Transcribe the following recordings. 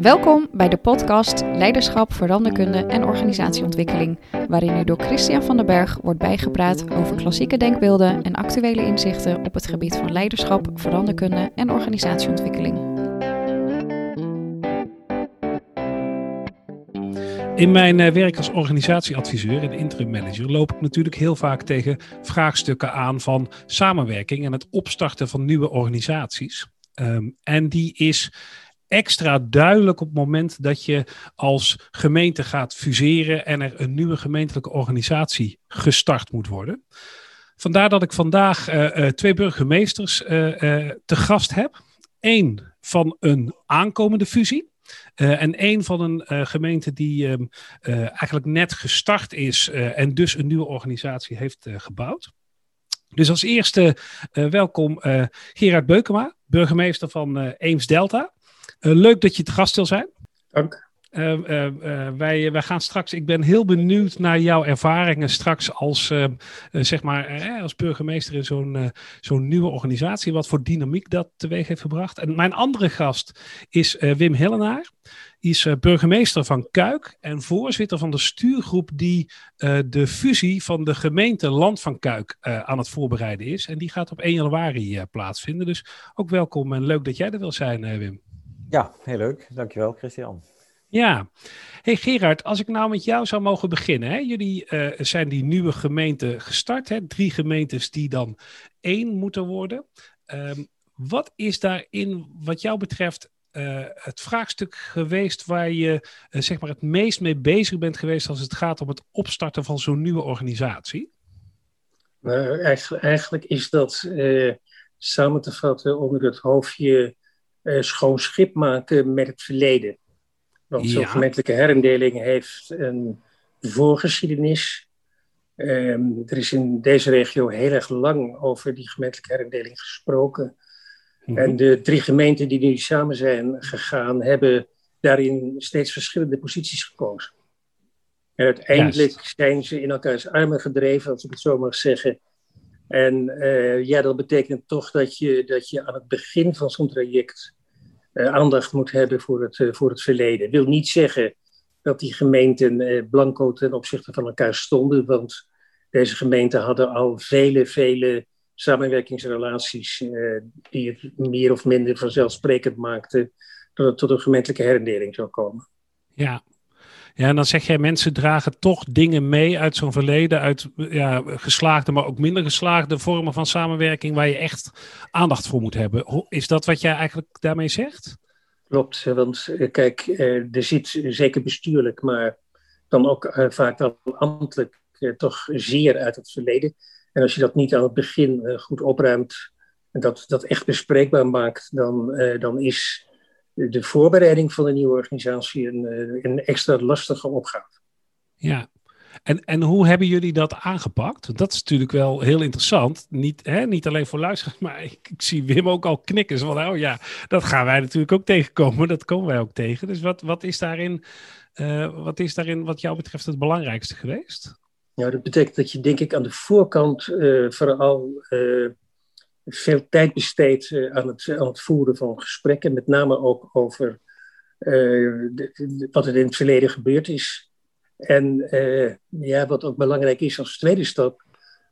Welkom bij de podcast Leiderschap, Veranderkunde en Organisatieontwikkeling, waarin u door Christian van den Berg wordt bijgepraat over klassieke denkbeelden en actuele inzichten op het gebied van leiderschap, veranderkunde en organisatieontwikkeling. In mijn eh, werk als organisatieadviseur en interim manager loop ik natuurlijk heel vaak tegen vraagstukken aan van samenwerking en het opstarten van nieuwe organisaties. Ehm, en die is extra duidelijk op het moment dat je als gemeente gaat fuseren en er een nieuwe gemeentelijke organisatie gestart moet worden. Vandaar dat ik vandaag uh, twee burgemeesters uh, te gast heb. Eén van een aankomende fusie. en één van een gemeente die ehm, eigenlijk net gestart is en dus een nieuwe organisatie heeft gebouwd. Dus als eerste welkom Gerard Beukema, burgemeester van Eems Delta. Eh, leuk dat je te gast wil zijn. Dank. Uh, wij, wij gaan straks, ik ben heel benieuwd naar jouw ervaringen straks als, zeg maar, als burgemeester in zo'n zo'n nieuwe organisatie. Wat voor dynamiek dat teweeg heeft gebracht. En mijn andere gast is Wim Hellenaar. Die is burgemeester van Kuik en voorzitter van de stuurgroep die de fusie van de gemeente Land van Kuik aan het voorbereiden is. En die gaat op 1 januari plaatsvinden. Dus ook welkom en leuk dat jij er wil zijn, Wim. Ja, heel leuk. Dankjewel, Christian. Ja. Hey Gerard, als ik nou met jou zou mogen beginnen. Hè? Jullie uh, zijn die nieuwe gemeente gestart. Hè? Drie gemeentes die dan één moeten worden. Um, wat is daarin, wat jou betreft, uh, het vraagstuk geweest waar je uh, zeg maar het meest mee bezig bent geweest als het gaat om het opstarten van zo'n nieuwe organisatie? Nou, eigenlijk, is dat samen te vatten onder het hoofdje schoon schip maken met het verleden. Want zo'n gemeentelijke herindeling heeft een voorgeschiedenis. Um, er is in deze regio heel erg lang over die gemeentelijke herindeling gesproken. Mm -hmm. En de drie gemeenten die nu samen zijn gegaan, hebben daarin steeds verschillende posities gekozen. En uiteindelijk zijn ze in elkaars armen gedreven, als ik het zo mag zeggen. En uh, ja, dat betekent toch dat je, dat je aan het begin van zo'n traject aandacht moet hebben voor het, uh, voor het verleden. wil niet zeggen dat die gemeenten blanco ten opzichte van elkaar stonden, want deze gemeenten hadden al vele, vele samenwerkingsrelaties die het meer of minder vanzelfsprekend maakten dat het tot een gemeentelijke herindeling zou komen. Ja, ja, en dan zeg jij, mensen dragen toch dingen mee uit zo'n verleden, uit ja, geslaagde, maar ook minder geslaagde vormen van samenwerking, waar je echt aandacht voor moet hebben. Is dat wat jij eigenlijk daarmee zegt? Klopt, want kijk, er zit zeker bestuurlijk, maar dan ook vaak wel ambtelijk toch zeer uit het verleden. En als je dat niet aan het begin goed opruimt en dat, dat echt bespreekbaar maakt, dan, dan is de voorbereiding van de nieuwe organisatie een, eh, een extra lastige opgave. Ja, en, en hoe hebben jullie dat aangepakt? Dat is natuurlijk wel heel interessant. Niet, hè, niet alleen voor luisteraars, maar ik, ik, zie Wim ook al knikken. Van, oh ja, dat gaan wij natuurlijk ook tegenkomen. Dat komen wij ook tegen. Dus wat, wat, is, daarin, uh, wat is daarin wat jou betreft het belangrijkste geweest? Nou, dat betekent dat je denk ik aan de voorkant uh, vooral veel tijd besteed uh, aan, het, aan het voeren van gesprekken, met name ook over de, wat er in het verleden gebeurd is. En uh, ja, wat ook belangrijk is als tweede stap,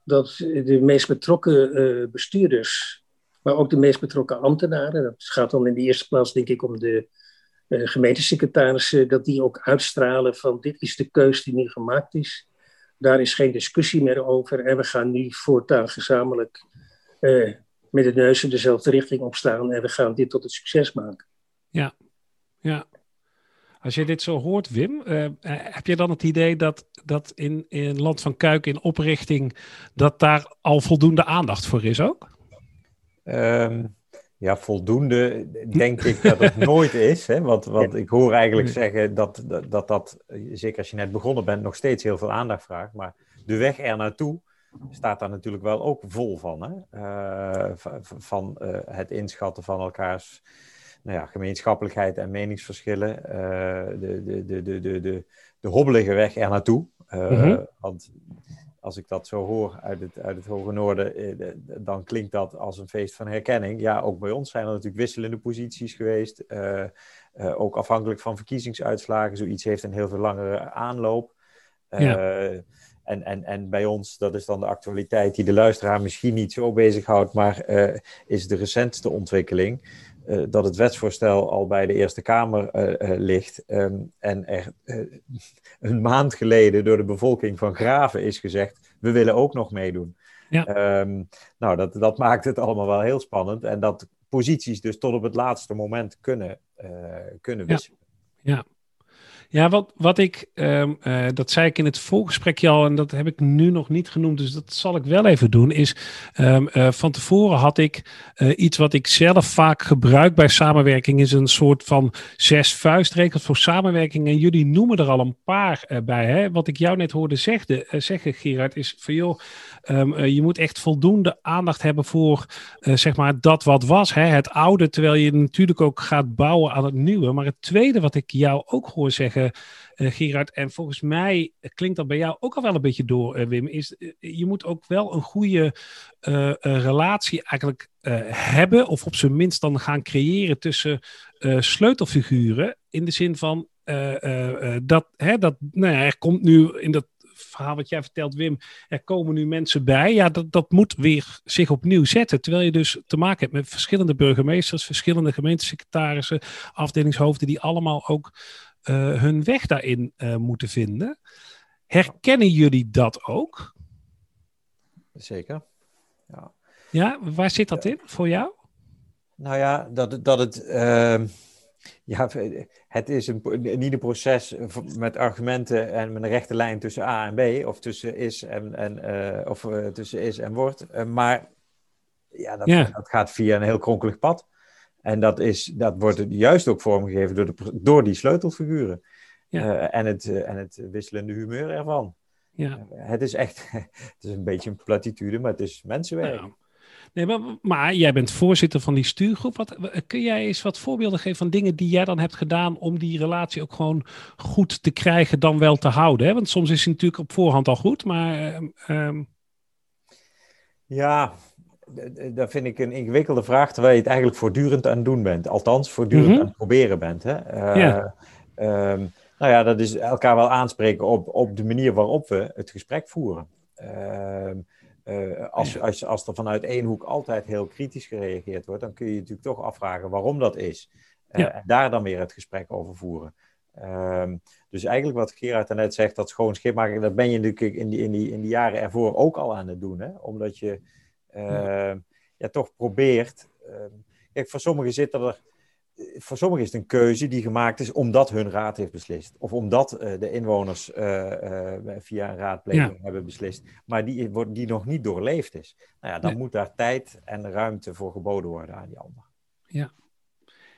dat de meest betrokken bestuurders, maar ook de meest betrokken ambtenaren, dat gaat dan in de eerste plaats denk ik om de gemeentesecretarissen, dat die ook uitstralen van dit is de keus die nu gemaakt is. Daar is geen discussie meer over en we gaan nu voortaan gezamenlijk uh, met de neus in dezelfde richting opstaan en we gaan dit tot een succes maken. Ja, ja. Als je dit zo hoort, Wim, uh, heb je dan het idee dat, dat in, in Land van Kuik in oprichting, dat daar al voldoende aandacht voor is ook? Um, ja, voldoende denk ik dat het nooit is. Hè? Want, want ik hoor eigenlijk zeggen dat, dat, dat dat, zeker als je net begonnen bent, nog steeds heel veel aandacht vraagt. Maar de weg er naartoe, staat daar natuurlijk wel ook vol van. Hè? Uh, van uh, het inschatten van elkaars nou ja, gemeenschappelijkheid en meningsverschillen. Uh, de, de, de, de, de, de, de hobbelige weg er naartoe. -hmm. Want als ik dat zo hoor uit het, uit het Hoge Noorden, eh, dan klinkt dat als een feest van herkenning. Ja, ook bij ons zijn er natuurlijk wisselende posities geweest. Eh, eh, ook afhankelijk van verkiezingsuitslagen. Zoiets heeft een heel veel langere aanloop. En, en, en bij ons, dat is dan de actualiteit die de luisteraar misschien niet zo bezighoudt, maar is de recentste ontwikkeling. Uh, dat het wetsvoorstel al bij de Eerste Kamer uh, ligt um, en er een maand geleden door de bevolking van Graven is gezegd, we willen ook nog meedoen. Ja. Um, nou, dat, dat maakt het allemaal wel heel spannend en dat posities dus tot op het laatste moment kunnen, kunnen wisselen. Ja. ja. Ja, wat, wat ik, um, uh, dat zei ik in het voorgesprekje al en dat heb ik nu nog niet genoemd, dus dat zal ik wel even doen, is um, uh, van tevoren had ik uh, iets wat ik zelf vaak gebruik bij samenwerking, is een soort van zes vuistregels voor samenwerking en jullie noemen er al een paar bij. Hè? Wat ik jou net hoorde zegde, zeggen, Gerard, is van joh, um, je moet echt voldoende aandacht hebben voor zeg maar dat wat was, hè? het oude, terwijl je natuurlijk ook gaat bouwen aan het nieuwe. Maar het tweede wat ik jou ook hoor zeggen, uh, Gerard. En volgens mij klinkt dat bij jou ook al wel een beetje door, uh, Wim. Is, je moet ook wel een goede relatie eigenlijk hebben, of op zijn minst dan gaan creëren tussen sleutelfiguren. In de zin van dat, hè, dat nou ja, er komt nu in dat verhaal wat jij vertelt, Wim, er komen nu mensen bij. Ja, dat, dat moet weer zich opnieuw zetten. Terwijl je dus te maken hebt met verschillende burgemeesters, verschillende gemeentesecretarissen, afdelingshoofden, die allemaal ook uh, hun weg daarin uh, moeten vinden. Herkennen jullie dat ook? Zeker. Ja, ja waar zit dat in voor jou? Nou ja, dat, dat het. Uh, ja, het is een, niet een proces met argumenten en met een rechte lijn tussen A en B, of tussen is en, en, uh, of, tussen is en wordt. maar ja dat, ja. dat gaat via een heel kronkelig pad. En dat, is, dat wordt juist ook vormgegeven door, de, door die sleutelfiguren. Ja. Uh, en, het, uh, en het wisselende humeur ervan. Ja. Uh, het is echt, het is een beetje een platitude, maar het is mensenwerk. Ja. Nee, maar, maar, jij bent voorzitter van die stuurgroep. Wat, kun jij eens wat voorbeelden geven van dingen die jij dan hebt gedaan om die relatie ook gewoon goed te krijgen, dan wel te houden? Hè? Want soms is het natuurlijk op voorhand al goed, maar. Um... Ja, dat vind ik een ingewikkelde vraag, terwijl je het eigenlijk voortdurend aan het doen bent. Althans, voortdurend mm -hmm. aan het proberen bent. Hè? Uh, ja. Um, nou ja, dat is elkaar wel aanspreken op, op de manier waarop we het gesprek voeren. Uh, uh, als, als, als er vanuit één hoek altijd heel kritisch gereageerd wordt, dan kun je je natuurlijk toch afvragen waarom dat is. Ja. En daar dan weer het gesprek over voeren. Um, dus eigenlijk wat Gerard net zegt, dat schoon schip maken, dat ben je natuurlijk in die, in, die, in die jaren ervoor ook al aan het doen. Hè? Omdat je uh, ja, toch probeert. Uh, kijk, voor sommigen zit er. Voor sommigen is het een keuze die gemaakt is omdat hun raad heeft beslist. Of omdat uh, de inwoners eh, via een raadpleging ja. hebben beslist. Maar die, die nog niet doorleefd is. Nou ja, dan nee. moet daar tijd en ruimte voor geboden worden aan die ander. Ja,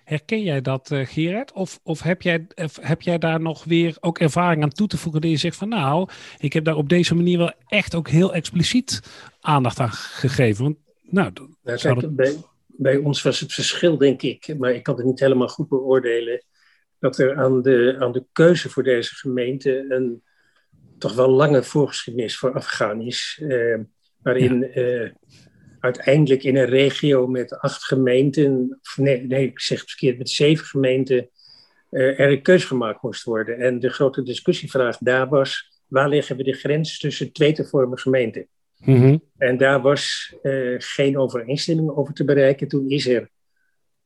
Herken jij dat, uh, Gerard? Of, of, heb jij, of heb jij daar nog weer ook ervaring aan toe te voegen? Dat je zegt van nou, ik heb daar op deze manier wel echt ook heel expliciet aandacht aan gegeven. Want, nou, nou kijk, dat... bij, bij ons was het verschil, denk ik, maar ik kan het niet helemaal goed beoordelen, dat er aan de, aan de keuze voor deze gemeente een toch wel lange voorgeschiedenis voor afgegaan is. Uh, waarin ja. uh, uiteindelijk in een regio met acht gemeenten, nee, nee ik zeg het verkeerd, met zeven gemeenten, uh, er een keus gemaakt moest worden. En de grote discussievraag daar was, waar leggen we de grens tussen twee te vormen gemeenten? Mm -hmm. En daar was uh, geen overeenstemming over te bereiken. Toen is er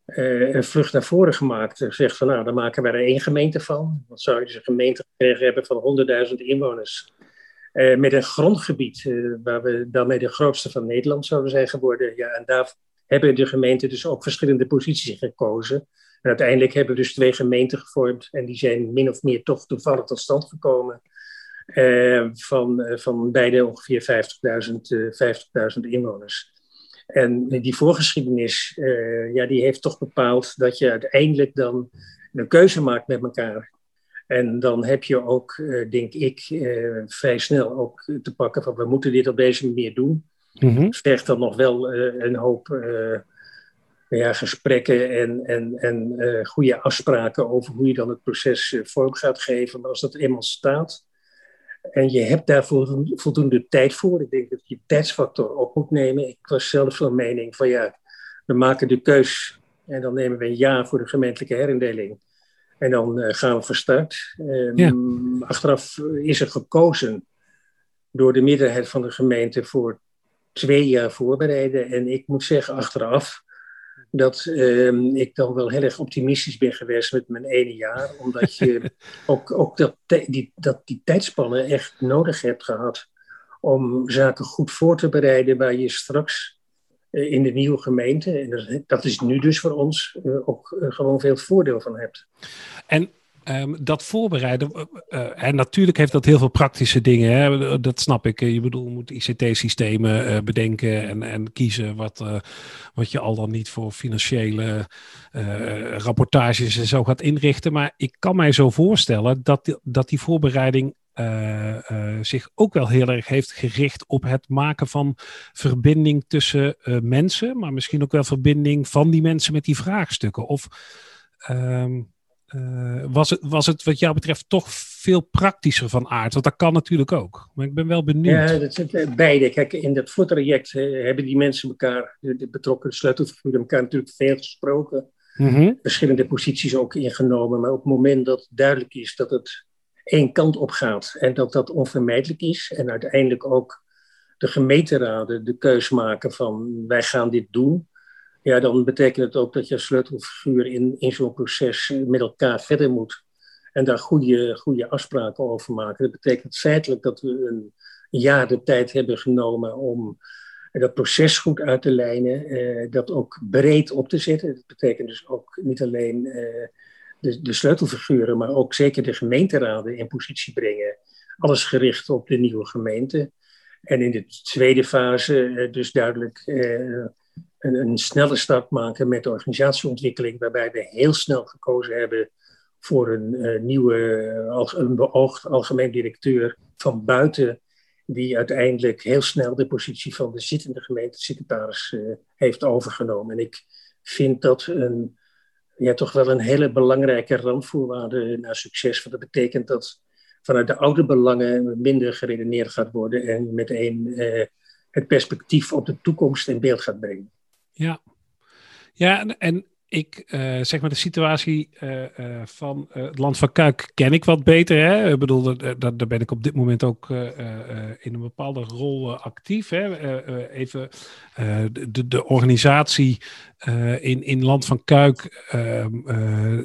uh, een vlucht naar voren gemaakt. Er zegt van, nou, dan maken we er één gemeente van. Dan zou je dus een gemeente gekregen hebben van 100.000 inwoners. Uh, met een grondgebied uh, waar we daarmee de grootste van Nederland zouden zijn geworden. Ja, en daar hebben de gemeenten dus ook verschillende posities gekozen. En uiteindelijk hebben we dus twee gemeenten gevormd en die zijn min of meer toch toevallig tot stand gekomen. Uh, van, van beide ongeveer 50.000 50.000 inwoners. En die voorgeschiedenis, ja, die heeft toch bepaald dat je uiteindelijk dan een keuze maakt met elkaar. En dan heb je ook, uh, denk ik, uh, vrij snel ook te pakken van we moeten dit op deze manier doen. Mm-hmm. Vergt dan nog wel uh, een hoop ja, gesprekken en, en, en goede afspraken over hoe je dan het proces vorm gaat geven. Maar als dat eenmaal staat, En je hebt daar voldoende tijd voor. Ik denk dat je tijdsfactor op moet nemen. Ik was zelf van mening van ja, we maken de keus en dan nemen we een jaar voor de gemeentelijke herindeling. En dan uh, gaan we van start. Um, Achteraf is er gekozen door de meerderheid van de gemeente voor twee jaar voorbereiden. En ik moet zeggen, achteraf, dat um, ik dan wel heel erg optimistisch ben geweest met mijn ene jaar. Omdat je ook, ook dat, die, dat die tijdspannen echt nodig hebt gehad om zaken goed voor te bereiden waar je straks in de nieuwe gemeente, en dat is nu dus voor ons, uh, ook uh, gewoon veel voordeel van hebt. En Um, dat voorbereiden, en natuurlijk heeft dat heel veel praktische dingen, hè? dat snap ik. Je bedoelt, moet ICT-systemen bedenken en, en kiezen wat, wat je al dan niet voor financiële rapportages en zo gaat inrichten. Maar ik kan mij zo voorstellen dat dat die voorbereiding zich ook wel heel erg heeft gericht op het maken van verbinding tussen mensen, maar misschien ook wel verbinding van die mensen met die vraagstukken. Of. Uh, was, het, was het wat jou betreft toch veel praktischer van aard? Want dat kan natuurlijk ook. Maar ik ben wel benieuwd. Ja, dat zijn eh, beide. Kijk, in dat voortraject hebben die mensen elkaar, de betrokken sleutelfiguren, elkaar natuurlijk veel gesproken. Mm -hmm. Verschillende posities ook ingenomen. Maar op het moment dat duidelijk is dat het één kant op gaat en dat dat onvermijdelijk is en uiteindelijk ook de gemeenteraden de keus maken van wij gaan dit doen ja, dan betekent het ook dat je als sleutelfiguur in, in zo'n proces met elkaar verder moet. En daar goede, goede afspraken over maken. Dat betekent feitelijk dat we een jaar de tijd hebben genomen om dat proces goed uit te lijnen. Eh, dat ook breed op te zetten. Dat betekent dus ook niet alleen eh, de, sleutelfiguren, maar ook zeker de gemeenteraden in positie brengen. Alles gericht op de nieuwe gemeente. En in de tweede fase eh, dus duidelijk eh, een, een snelle start maken met de organisatieontwikkeling, waarbij we heel snel gekozen hebben voor een uh, nieuwe, een beoogd algemeen directeur van buiten, die uiteindelijk heel snel de positie van de zittende gemeentesecretaris heeft overgenomen. En ik vind dat een, ja, toch wel een hele belangrijke randvoorwaarde naar succes. Want dat betekent dat vanuit de oude belangen minder geredeneerd gaat worden en meteen uh, het perspectief op de toekomst in beeld gaat brengen. Ja, ja en ik, uh, zeg maar, de situatie uh, uh, van het land van Kuik ken ik wat beter. Hè? Ik bedoel, daar, daar ben ik op dit moment ook in een bepaalde rol actief. Hè? even de, de organisatie in, in Land van Kuik, ehm,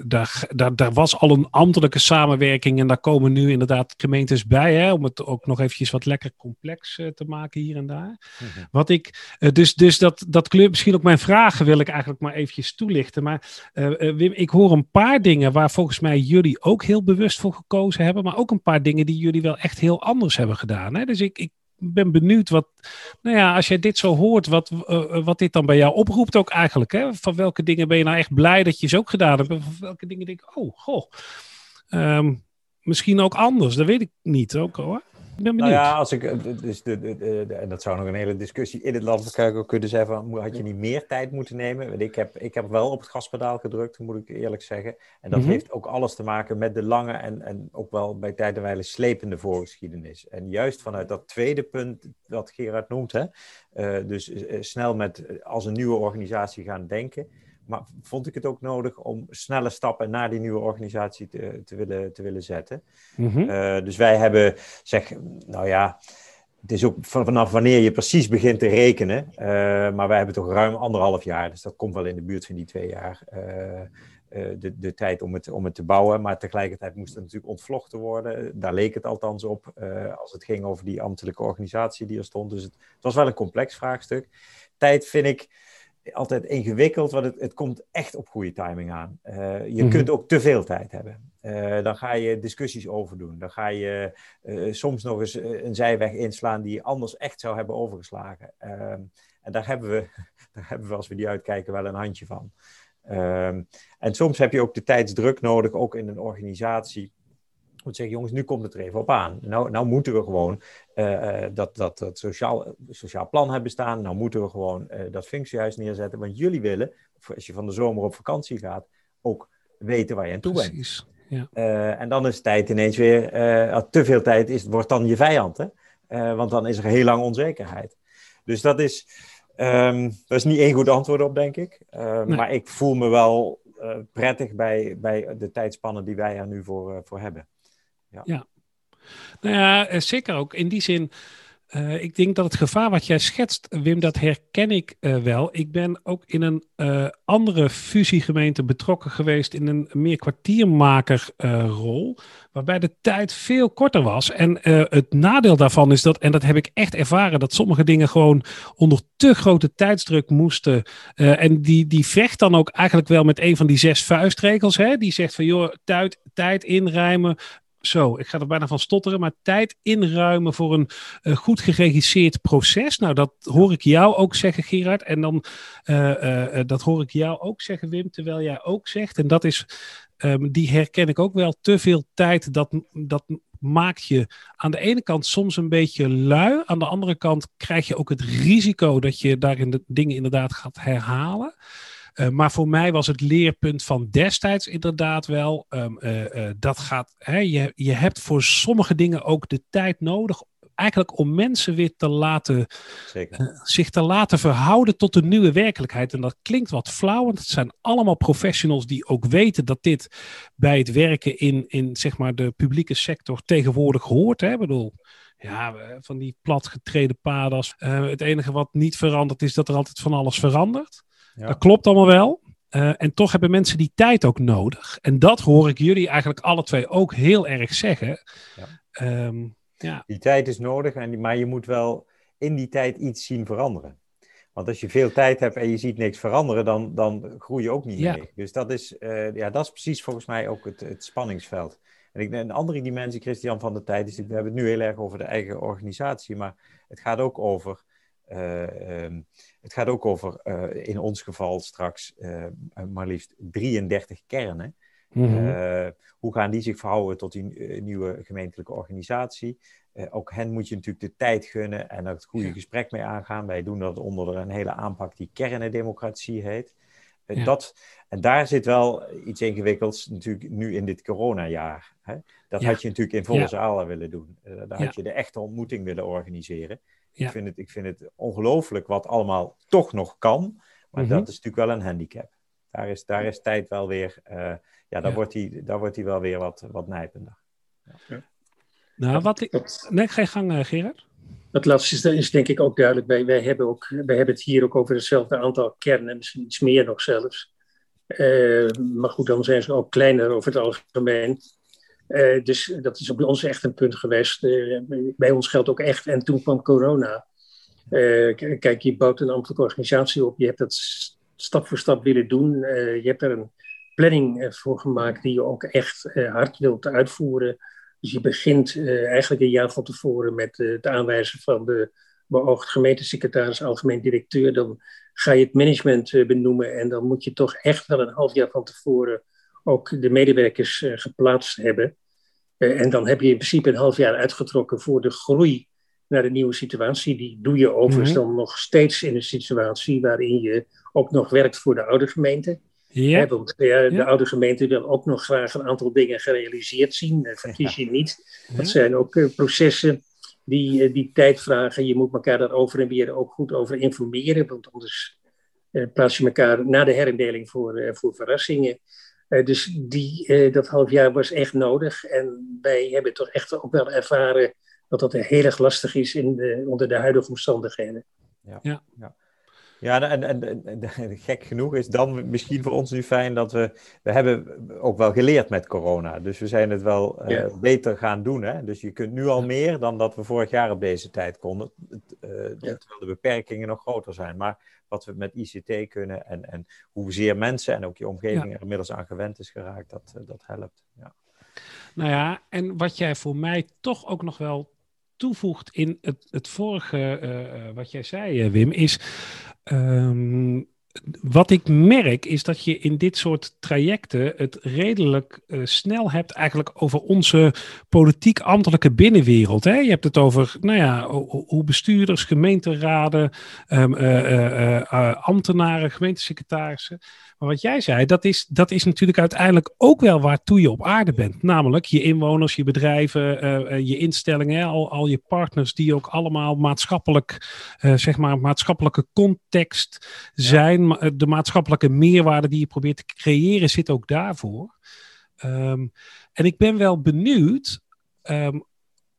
daar, daar, daar was al een ambtelijke samenwerking en daar komen nu inderdaad gemeentes bij, hè, om het ook nog eventjes wat lekker complex te maken hier en daar. Mhm. Wat ik, dus, dus dat, dat kleurt misschien ook mijn vragen, wil ik eigenlijk maar eventjes toelichten. Maar Wim, ik hoor een paar dingen waar volgens mij jullie ook heel bewust voor gekozen hebben. Maar ook een paar dingen die jullie wel echt heel anders hebben gedaan. Hè? Dus ik, ik ben benieuwd wat, nou ja, als jij dit zo hoort, wat, uh, wat dit dan bij jou oproept ook eigenlijk. Hè? Van welke dingen ben je nou echt blij dat je ze ook gedaan hebt? Van welke dingen denk ik, oh, goh, um, misschien ook anders. Dat weet ik niet ook hoor. Nou ja, als ik, eh, dus de, de, de, en dat zou nog een hele discussie in het land ook kunnen zijn van, had je niet meer tijd moeten nemen? Ik heb, ik heb wel op het gaspedaal gedrukt, moet ik eerlijk zeggen. En dat mhm. heeft ook alles te maken met de lange en, en ook wel bij tijd en wijle slepende voorgeschiedenis. En juist vanuit dat tweede punt dat Gerard noemt, hè, uh, dus uh, snel met als een nieuwe organisatie gaan denken maar vond ik het ook nodig om snelle stappen naar die nieuwe organisatie te, te willen, te willen zetten. Mm -hmm. uh, dus wij hebben, zeg, nou ja, het is ook vanaf wanneer je precies begint te rekenen. Uh, maar wij hebben toch ruim anderhalf jaar, dus dat komt wel in de buurt van die twee jaar. Uh, de, de tijd om het, om het te bouwen. Maar tegelijkertijd moest het natuurlijk ontvlochten worden. Daar leek het althans op als het ging over die ambtelijke organisatie die er stond. Dus het, het was wel een complex vraagstuk. Tijd vind ik altijd ingewikkeld, want het, het komt echt op goede timing aan. Uh, je mhm. kunt ook te veel tijd hebben. Uh, dan ga je discussies overdoen. Dan ga je uh, soms nog eens een zijweg inslaan die je anders echt zou hebben overgeslagen. Ehm, en daar hebben, we, daar hebben we, als we die uitkijken, wel een handje van. Ehm, en soms heb je ook de tijdsdruk nodig, ook in een organisatie moet zeggen, jongens, nu komt het er even op aan. Nou, nou moeten we gewoon uh, dat, dat, dat sociaal, sociaal plan hebben staan. Nou moeten we gewoon uh, dat functiehuis neerzetten. Want jullie willen, als je van de zomer op vakantie gaat, ook weten waar je aan toe bent. Precies. Ja. en dan is tijd ineens weer, te veel tijd is, wordt dan je vijand. Hè? want dan is er heel lang onzekerheid. Dus dat is, um, dat is niet één goed antwoord op, denk ik. Maar ik voel me wel prettig bij, bij de tijdspannen die wij er nu voor, voor hebben. Ja. Nou ja, zeker ook. In die zin uh, ik denk dat het gevaar wat jij schetst, Wim, dat herken ik uh, wel. Ik ben ook in een andere fusiegemeente betrokken geweest in een meer kwartiermakerrol, waarbij de tijd veel korter was. En het nadeel daarvan is dat, en dat heb ik echt ervaren, dat sommige dingen gewoon onder te grote tijdsdruk moesten. en die, die vecht dan ook eigenlijk wel met een van die zes vuistregels. Hè? Die zegt van, joh, tijd, tijd inruimen, zo, ik ga er bijna van stotteren, maar tijd inruimen voor een uh, goed geregisseerd proces. Nou, dat hoor ik jou ook zeggen, Gerard. En dan, uh, uh, dat hoor ik jou ook zeggen, Wim, terwijl jij ook zegt, en dat is, um, die herken ik ook wel, te veel tijd, dat, dat maakt je aan de ene kant soms een beetje lui. Aan de andere kant krijg je ook het risico dat je daarin de dingen inderdaad gaat herhalen. Uh, maar voor mij was het leerpunt van destijds inderdaad wel. Um, uh, uh, dat gaat, hè, je, je hebt voor sommige dingen ook de tijd nodig. Eigenlijk om mensen weer te laten, zich te laten verhouden tot de nieuwe werkelijkheid. En dat klinkt wat flauw, want het zijn allemaal professionals die ook weten dat dit bij het werken in, in zeg maar de publieke sector tegenwoordig hoort. Hè? Ik bedoel, ja, van die platgetreden padas. het enige wat niet verandert is dat er altijd van alles verandert. Dat klopt allemaal wel. Uh, en toch hebben mensen die tijd ook nodig. En dat hoor ik jullie eigenlijk alle twee ook heel erg zeggen. Ja. Um, ja. Die tijd is nodig, en, maar je moet wel in die tijd iets zien veranderen. Want als je veel tijd hebt en je ziet niks veranderen, dan, dan groei je ook niet ja. mee. Dus dat is, uh, ja, dat is precies volgens mij ook het, het spanningsveld. En ik, een andere dimensie, Christian, van de tijd is, we hebben het nu heel erg over de eigen organisatie, maar het gaat ook over uh, um, het gaat ook over, uh, in ons geval straks, uh, maar liefst 33 kernen. Mm -hmm. hoe gaan die zich verhouden tot die nieuwe gemeentelijke organisatie? ook hen moet je natuurlijk de tijd gunnen en er het goede ja. gesprek mee aangaan. Wij doen dat onder een hele aanpak die kernendemocratie heet. Ja. Dat, en daar zit wel iets ingewikkelds natuurlijk nu in dit coronajaar. Hè? Dat ja. had je natuurlijk in volle zalen willen doen. daar had je de echte ontmoeting willen organiseren. Ik vind het, ik vind het ongelooflijk wat allemaal toch nog kan. Maar dat mhm. is natuurlijk wel een handicap. Daar is, daar is tijd wel weer, uh, ja, daar, Wordt die, daar wordt hij wel weer wat, wat nijpender. Ja. Nou, wat ik... Nee, ga je gang, uh, Gerard. Het laatste is, is, denk ik ook duidelijk. Wij, wij, hebben ook, wij hebben het hier ook over hetzelfde aantal kernen, misschien iets meer nog zelfs. Uh, maar goed, dan zijn ze ook kleiner over het algemeen. Uh, dus dat is bij ons echt een punt geweest. Uh, bij ons geldt ook echt. En toen kwam corona. Uh, kijk, je bouwt een ambtelijke organisatie op. Je hebt dat stap voor stap willen doen. je hebt er een planning voor gemaakt die je ook echt hard wilt uitvoeren. Dus je begint eigenlijk een jaar van tevoren met het aanwijzen van de beoogd gemeentesecretaris, algemeen directeur. Dan ga je het management benoemen en dan moet je toch echt wel een half jaar van tevoren ook de medewerkers geplaatst hebben. Eh, en dan heb je in principe een half jaar uitgetrokken voor de groei naar de nieuwe situatie. Die doe je overigens mhm. dan nog steeds in een situatie waarin je ook nog werkt voor de oude gemeente. Ja. want ja, de oude gemeente wil ook nog graag een aantal dingen gerealiseerd zien. Verkies je niet. Dat zijn ook uh, processen die, uh, die tijd vragen. Je moet elkaar daar over en weer ook goed over informeren. Want anders uh, plaats je elkaar na de herindeling voor, voor verrassingen. Uh, dus die, uh, dat half jaar was echt nodig. En wij hebben toch echt ook wel ervaren dat dat heel erg lastig is in de, onder de huidige omstandigheden. Ja, ja. Ja. en, en, en, gek genoeg is dan misschien voor ons nu fijn dat we... We hebben ook wel geleerd met corona. Dus we zijn het wel uh, ja. beter gaan doen. Hè? Dus je kunt nu al meer dan dat we vorig jaar op deze tijd konden. Terwijl de beperkingen nog groter zijn. Maar wat we met ICT kunnen en, en hoezeer mensen en ook je omgeving ja. er inmiddels aan gewend is geraakt, dat, eh, dat helpt. Ja. Nou ja, en wat jij voor mij toch ook nog wel toevoegt in het, het vorige, wat jij zei, Wim, is um, wat ik merk is dat je in dit soort trajecten het redelijk uh, snel hebt eigenlijk over onze politiek-ambtelijke binnenwereld. Hè? Je hebt het over nou ja, hoe bestuurders, gemeenteraden, um, uh, uh, ambtenaren, gemeentesecretarissen. Maar wat jij zei, dat is, dat is natuurlijk uiteindelijk ook wel waartoe je op aarde bent. Namelijk je inwoners, je bedrijven, uh, je instellingen, al, al je partners die ook allemaal maatschappelijk, uh, zeg maar, maatschappelijke context zijn. De maatschappelijke meerwaarde die je probeert te creëren zit ook daarvoor. Um, en ik ben wel benieuwd um,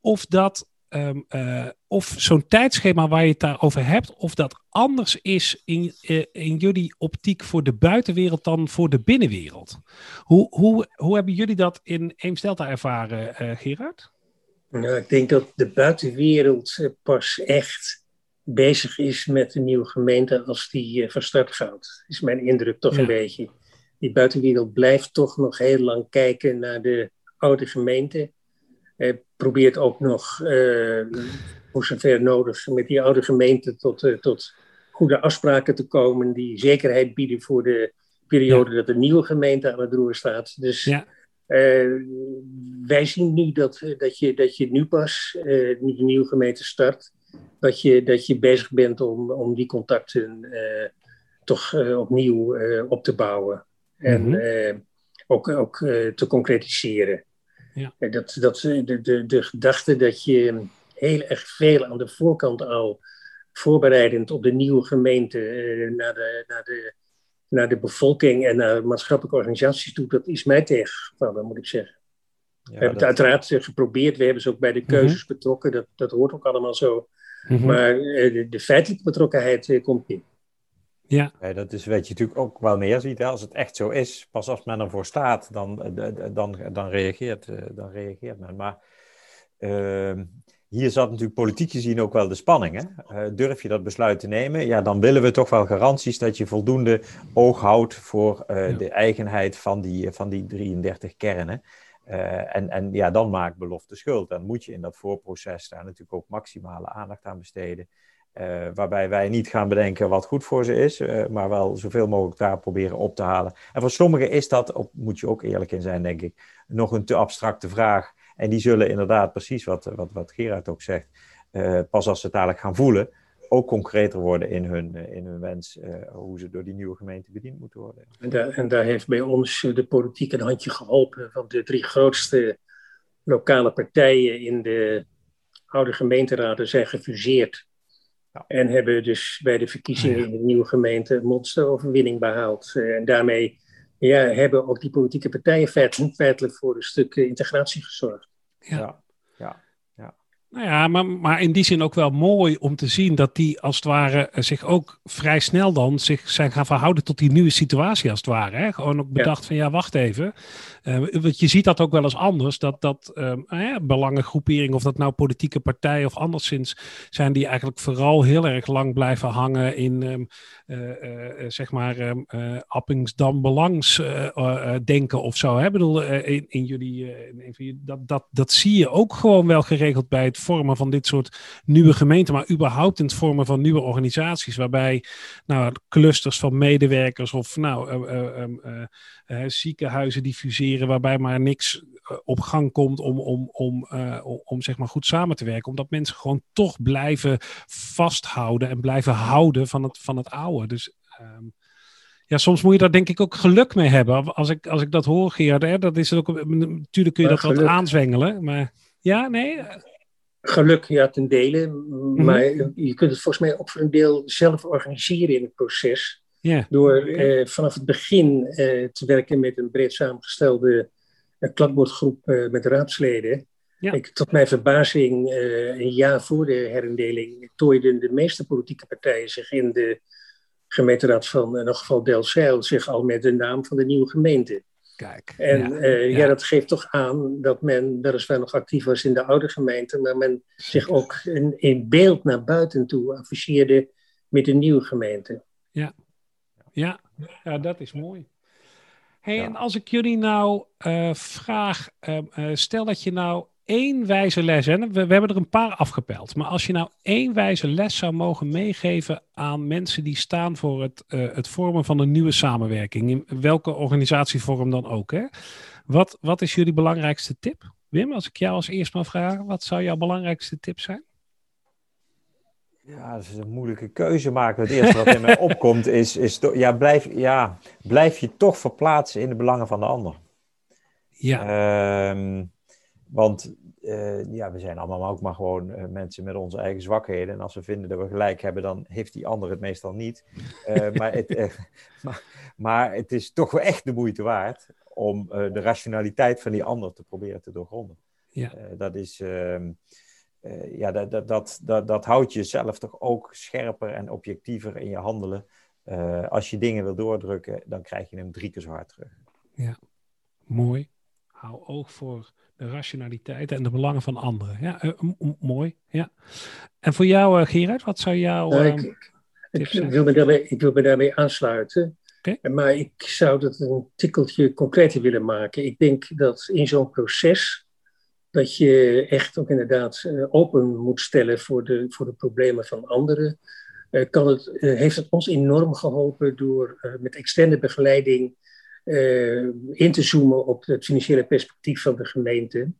of dat Um, uh, of zo'n tijdschema waar je het daarover hebt, of dat anders is in, uh, in jullie optiek voor de buitenwereld dan voor de binnenwereld. Hoe, hoe, hoe hebben jullie dat in Eemsdelta ervaren, uh, Gerard? Nou, ik denk dat de buitenwereld pas echt bezig is met de nieuwe gemeente als die van start gaat. Is mijn indruk toch ja. een beetje. Die buitenwereld blijft toch nog heel lang kijken naar de oude gemeente eh, probeert ook nog, eh, voor zover nodig, met die oude gemeente tot, eh, tot goede afspraken te komen die zekerheid bieden voor de periode ja. dat de nieuwe gemeente aan het roer staat. Dus ja. Uh, wij zien nu dat, dat, je, dat je nu pas, uh, nu de nieuwe gemeente start, dat je, dat je bezig bent om, om die contacten uh, toch opnieuw op te bouwen. En mm -hmm. ook, ook te concretiseren. Ja. Dat, dat, de, de, de gedachte dat je heel erg veel aan de voorkant al voorbereidend op de nieuwe gemeente eh, naar, de, naar, de, naar de bevolking en naar maatschappelijke organisaties doet, dat is mij tegengevallen, moet ik zeggen. Ja, we hebben dat... het uiteraard eh, geprobeerd, we hebben ze ook bij de mhm. keuzes betrokken, dat, dat hoort ook allemaal zo. Mhm. Maar uh, de, de, feitelijke betrokkenheid uh, komt niet. Ja. ja. dat is wat je natuurlijk ook wel meer ziet. Hè? Als het echt zo is, pas als men ervoor staat, dan, dan, dan, reageert, eh, dan reageert men. Maar uh, hier zat natuurlijk politiek gezien ook wel de spanning. Hè? Uh, durf je dat besluit te nemen? Ja, dan willen we toch wel garanties dat je voldoende oog houdt voor uh, ja. de eigenheid van die, van die 33 kernen. Uh, en, en ja, dan maakt belofte schuld. Dan moet je in dat voorproces daar natuurlijk ook maximale aandacht aan besteden. Uh, waarbij wij niet gaan bedenken wat goed voor ze is, uh, maar wel zoveel mogelijk daar proberen op te halen. En voor sommigen is dat, op, moet je ook eerlijk in zijn, denk ik, nog een te abstracte vraag. En die zullen inderdaad, precies wat, wat, wat Gerard ook zegt, uh, pas als ze het dadelijk gaan voelen, ook concreter worden in hun, in hun wens hoe ze door die nieuwe gemeente bediend moeten worden. En en daar heeft bij ons de politiek een handje geholpen, want de drie grootste lokale partijen in de oude gemeenteraden zijn gefuseerd. Ja. En hebben dus bij de verkiezingen in de nieuwe gemeente een monsteroverwinning behaald. Uh, en daarmee ja, hebben ook die politieke partijen feitelijk, feitelijk voor een stuk integratie gezorgd. Ja. Nou ja, maar, maar in die zin ook wel mooi om te zien dat die als het ware eh, zich ook vrij snel dan zich zijn gaan verhouden tot die nieuwe situatie als het ware. Hè? Gewoon ook bedacht ja. van ja, wacht even. Uh, want je ziet dat ook wel eens anders, dat, dat um, belangengroeperingen, of dat nou politieke partijen of anderszins, zijn die eigenlijk vooral heel erg lang blijven hangen in um, uh, zeg maar um, Appingsdam belangs denken of zo. Bedoel, in, in jullie, in, dat, dat, dat zie je ook gewoon wel geregeld bij het vormen van dit soort nieuwe gemeenten, maar überhaupt in het vormen van nieuwe organisaties, waarbij nou, clusters van medewerkers of nou, uh, ziekenhuizen die fuseren, waarbij maar niks op gang komt om, om, om, om, om zeg maar goed samen te werken, omdat mensen gewoon toch blijven vasthouden en blijven houden van het, van het oude. Dus um, ja, soms moet je daar denk ik ook geluk mee hebben. Als ik, als ik dat hoor, hè, dat is ook, natuurlijk kun je dat wat aanzwengelen. Maar ja, nee. Geluk, ja, ten dele. Mm-hmm. Maar je kunt het volgens mij ook voor een deel zelf organiseren in het proces. Yeah. Door okay. eh, vanaf het begin eh, te werken met een breed samengestelde kladbordgroep eh, met raadsleden. Ja. Ik, tot mijn verbazing, eh, een jaar voor de herindeling, tooiden de meeste politieke partijen zich in de gemeenteraad van, in elk geval Delzeil, zich al met de naam van de nieuwe gemeente. Kijk. En ja, uh, ja. ja, dat geeft toch aan dat men weliswaar nog actief was in de oude gemeente, maar men zich ook in, in beeld naar buiten toe afficheerde met de nieuwe gemeente. Ja, ja. ja dat is mooi. Hey. En als ik jullie nou uh, vraag, uh, stel dat je nou één wijze les, en we, we, hebben er een paar afgepeld, maar als je nou één wijze les zou mogen meegeven aan mensen die staan voor het, uh, het vormen van een nieuwe samenwerking, in welke organisatievorm dan ook, hè? Wat, wat is jullie belangrijkste tip? Wim, als ik jou als eerst mag vragen, wat zou jouw belangrijkste tip zijn? Ja, dat is een moeilijke keuze maken. Het eerste wat in mij opkomt is, is ja, blijf, ja, blijf je toch verplaatsen in de belangen van de ander. Ja. Ehm, want uh, ja, we zijn allemaal ook maar gewoon uh, mensen met onze eigen zwakheden. En als we vinden dat we gelijk hebben, dan heeft die ander het meestal niet. Uh, maar, het, maar, maar, het is toch wel echt de moeite waard om de rationaliteit van die ander te proberen te doorgronden. Ja. dat is. Ehm, ja, dat, dat, dat, dat, dat houdt jezelf toch ook scherper en objectiever in je handelen. als je dingen wil doordrukken, dan krijg je hem drie keer zo hard terug. Ja, mooi. Hou oog voor de rationaliteit en de belangen van anderen. Ja, uh, mooi. Ja. En voor jou, uh, Gerard, wat zou jouw. Nou, ik, ehm, ik, wil me daarmee, ik wil me daarmee aansluiten. Okay. Maar ik zou dat een tikkeltje concreter willen maken. Ik denk dat in zo'n proces dat je echt ook inderdaad uh, open moet stellen voor de, voor de problemen van anderen. kan het, heeft het ons enorm geholpen door met externe begeleiding uh, in te zoomen op het financiële perspectief van de gemeente.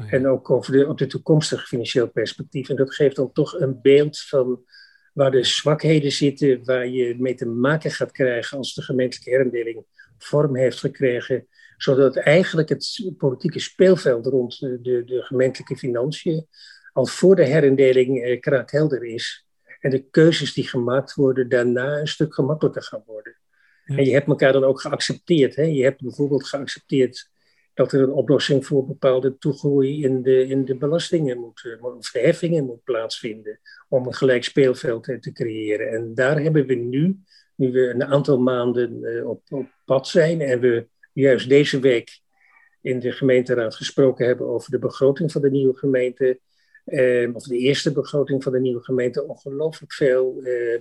Oh en ook over de, op de toekomstige financieel perspectief. En dat geeft dan toch een beeld van waar de zwakheden zitten, waar je mee te maken gaat krijgen als de gemeentelijke herindeling vorm heeft gekregen, zodat eigenlijk het politieke speelveld rond de, de, de gemeentelijke financiën al voor de herindeling eh, kraakhelder is. En de keuzes die gemaakt worden daarna een stuk gemakkelijker gaan worden. En je hebt elkaar dan ook geaccepteerd. Hè? Je hebt bijvoorbeeld geaccepteerd dat er een oplossing voor bepaalde toegroei in de, in de belastingen moet, eh, of de heffingen moet plaatsvinden. Om een gelijk speelveld te creëren. En daar hebben we nu, nu we een aantal maanden eh, op, op pad zijn en we juist deze week in de gemeenteraad gesproken hebben over de begroting van de nieuwe gemeente. Eh, of de eerste begroting van de nieuwe gemeente, ongelooflijk veel eh,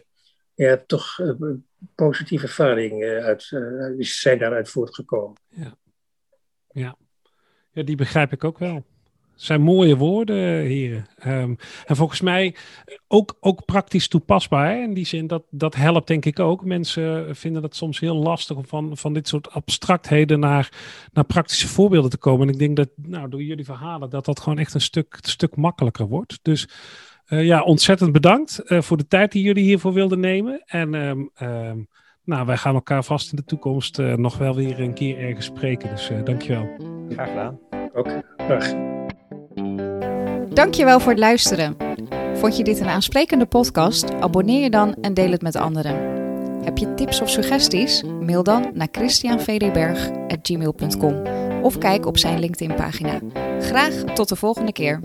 ja, toch uh, positieve ervaringen uh, uit, uh, zijn daaruit voortgekomen. Ja. ja. Ja, die begrijp ik ook wel. Zijn mooie woorden, heren. Um, en volgens mij ook, ook praktisch toepasbaar. In die zin, dat, dat helpt denk ik ook. Mensen vinden het soms heel lastig om van, van dit soort abstractheden naar, naar praktische voorbeelden te komen. En ik denk dat nou, door jullie verhalen dat dat gewoon echt een stuk, stuk makkelijker wordt. Dus uh, ja, ontzettend bedankt uh, voor de tijd die jullie hiervoor wilden nemen. En um, um, nou, wij gaan elkaar vast in de toekomst uh, nog wel weer een keer ergens spreken. Dus dankjewel. Graag gedaan. Ook. Dag. Dankjewel voor het luisteren. Vond je dit een aansprekende podcast? Abonneer je dan en deel het met anderen. Heb je tips of suggesties? Mail dan naar christianvdberg.gmail.com of kijk op zijn LinkedIn-pagina. Graag tot de volgende keer.